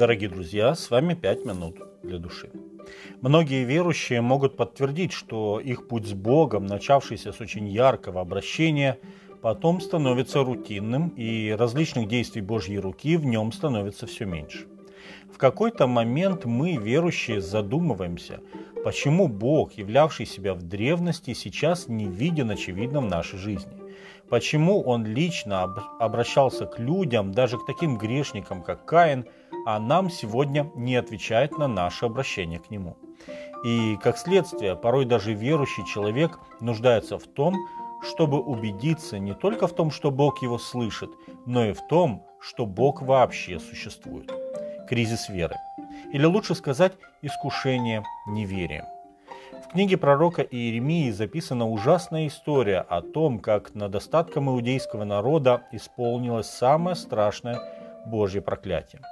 Дорогие друзья, с вами «Пять минут для души». Многие верующие могут подтвердить, что их путь с Богом, начавшийся с очень яркого обращения, потом становится рутинным, и различных действий Божьей руки в нем становится все меньше. В какой-то момент мы, верующие, задумываемся, почему Бог, являвший себя в древности, сейчас не виден очевидно в нашей жизни. Почему Он лично обращался к людям, даже к таким грешникам, как Каин, а нам сегодня не отвечает на наше обращение к Нему. И, как следствие, порой даже верующий человек нуждается в том, чтобы убедиться не только в том, что Бог его слышит, но и в том, что Бог вообще существует. Кризис веры. Или лучше сказать, искушение неверием. В книге пророка Иеремии записана ужасная история о том, как над остатком иудейского народа исполнилось самое страшное Божье проклятие.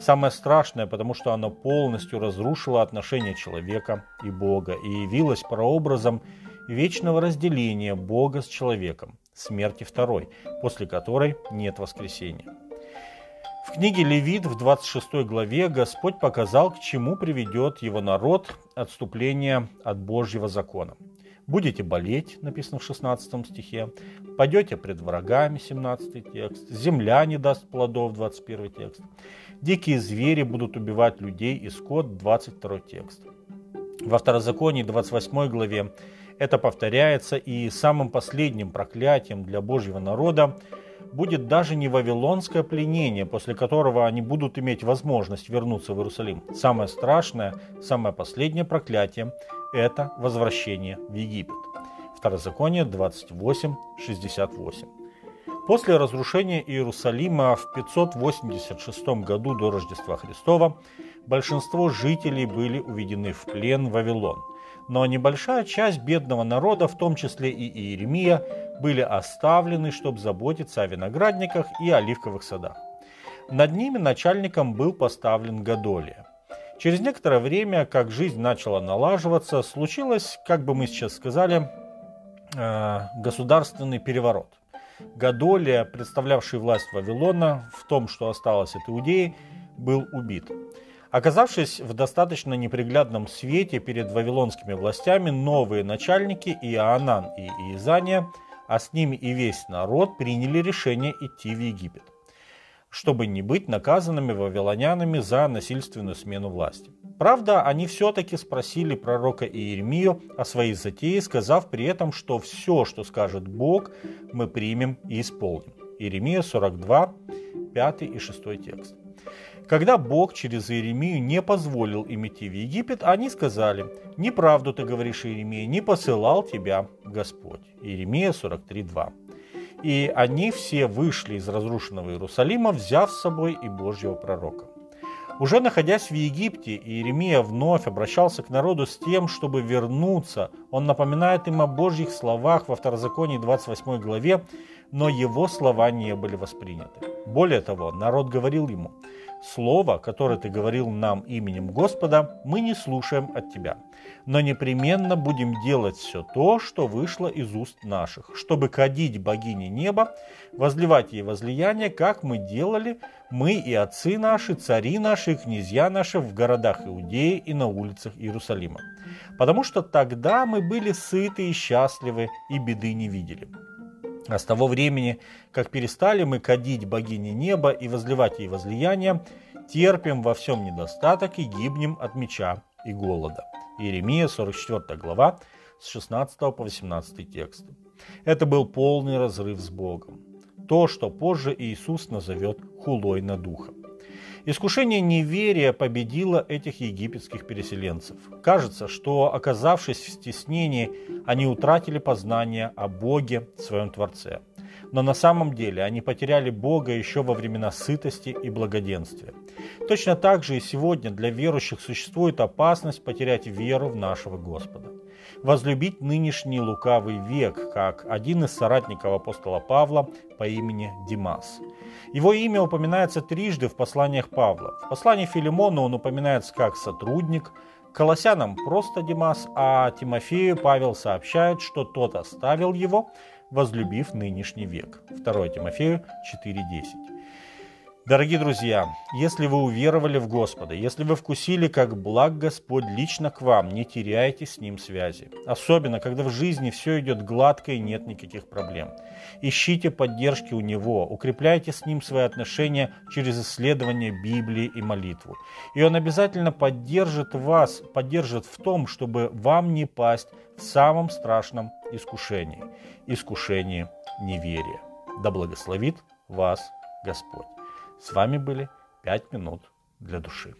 Самое страшное, потому что оно полностью разрушило отношения человека и Бога и явилось прообразом вечного разделения Бога с человеком, смерти второй, после которой нет воскресения. В книге Левит в 26 главе Господь показал, к чему приведет его народ отступление от Божьего закона. «Будете болеть», написано в 16 стихе, «падете пред врагами», 17 текст, «земля не даст плодов», 21 текст, «дикие звери будут убивать людей и скот», 22 текст. Во Второзаконии 28 главе это повторяется и самым последним проклятием для Божьего народа будет даже не вавилонское пленение, после которого они будут иметь возможность вернуться в Иерусалим. Самое страшное, самое последнее проклятие – это возвращение в Египет. Второзаконие 28.68. После разрушения Иерусалима в 586 году до Рождества Христова большинство жителей были уведены в плен в Вавилон. Но небольшая часть бедного народа, в том числе и Иеремия, были оставлены, чтобы заботиться о виноградниках и оливковых садах. Над ними начальником был поставлен Гадолия. Через некоторое время, как жизнь начала налаживаться, случилось, как бы мы сейчас сказали, э, государственный переворот. Гадолия, представлявший власть Вавилона в том, что осталось от Иудеи, был убит. Оказавшись в достаточно неприглядном свете перед вавилонскими властями, новые начальники Иоанан и Иезания – а с ними и весь народ приняли решение идти в Египет, чтобы не быть наказанными вавилонянами за насильственную смену власти. Правда, они все-таки спросили пророка Иеремию о своей затее, сказав при этом, что все, что скажет Бог, мы примем и исполним. Иеремия 42, 5 и 6 текст. Когда Бог через Иеремию не позволил им идти в Египет, они сказали, «Неправду ты говоришь, Иеремия, не посылал тебя Господь». Иеремия 43.2. И они все вышли из разрушенного Иерусалима, взяв с собой и Божьего пророка. Уже находясь в Египте, Иеремия вновь обращался к народу с тем, чтобы вернуться. Он напоминает им о Божьих словах во Второзаконии 28 главе, но его слова не были восприняты. Более того, народ говорил ему – Слово, которое ты говорил нам именем Господа, мы не слушаем от тебя, но непременно будем делать все то, что вышло из уст наших, чтобы кадить богине неба, возливать ей возлияние, как мы делали, мы и отцы наши, цари наши, князья наши в городах Иудеи и на улицах Иерусалима. Потому что тогда мы были сыты и счастливы, и беды не видели. А с того времени, как перестали мы кадить богине неба и возливать ей возлияние, терпим во всем недостаток и гибнем от меча и голода. Иеремия, 44 глава, с 16 по 18 тексты. Это был полный разрыв с Богом. То, что позже Иисус назовет хулой на духа. Искушение неверия победило этих египетских переселенцев. Кажется, что, оказавшись в стеснении, они утратили познание о Боге, своем Творце. Но на самом деле они потеряли Бога еще во времена сытости и благоденствия. Точно так же и сегодня для верующих существует опасность потерять веру в нашего Господа. Возлюбить нынешний лукавый век, как один из соратников апостола Павла по имени Димас – его имя упоминается трижды в посланиях Павла. В послании Филимону он упоминается как сотрудник, Колоссянам просто Димас, а Тимофею Павел сообщает, что тот оставил его, возлюбив нынешний век. 2 Тимофею 4.10. Дорогие друзья, если вы уверовали в Господа, если вы вкусили, как благ Господь лично к вам, не теряйте с Ним связи. Особенно, когда в жизни все идет гладко и нет никаких проблем. Ищите поддержки у Него, укрепляйте с Ним свои отношения через исследование Библии и молитву. И Он обязательно поддержит вас, поддержит в том, чтобы вам не пасть в самом страшном искушении – искушении неверия. Да благословит вас Господь. С вами были «Пять минут для души».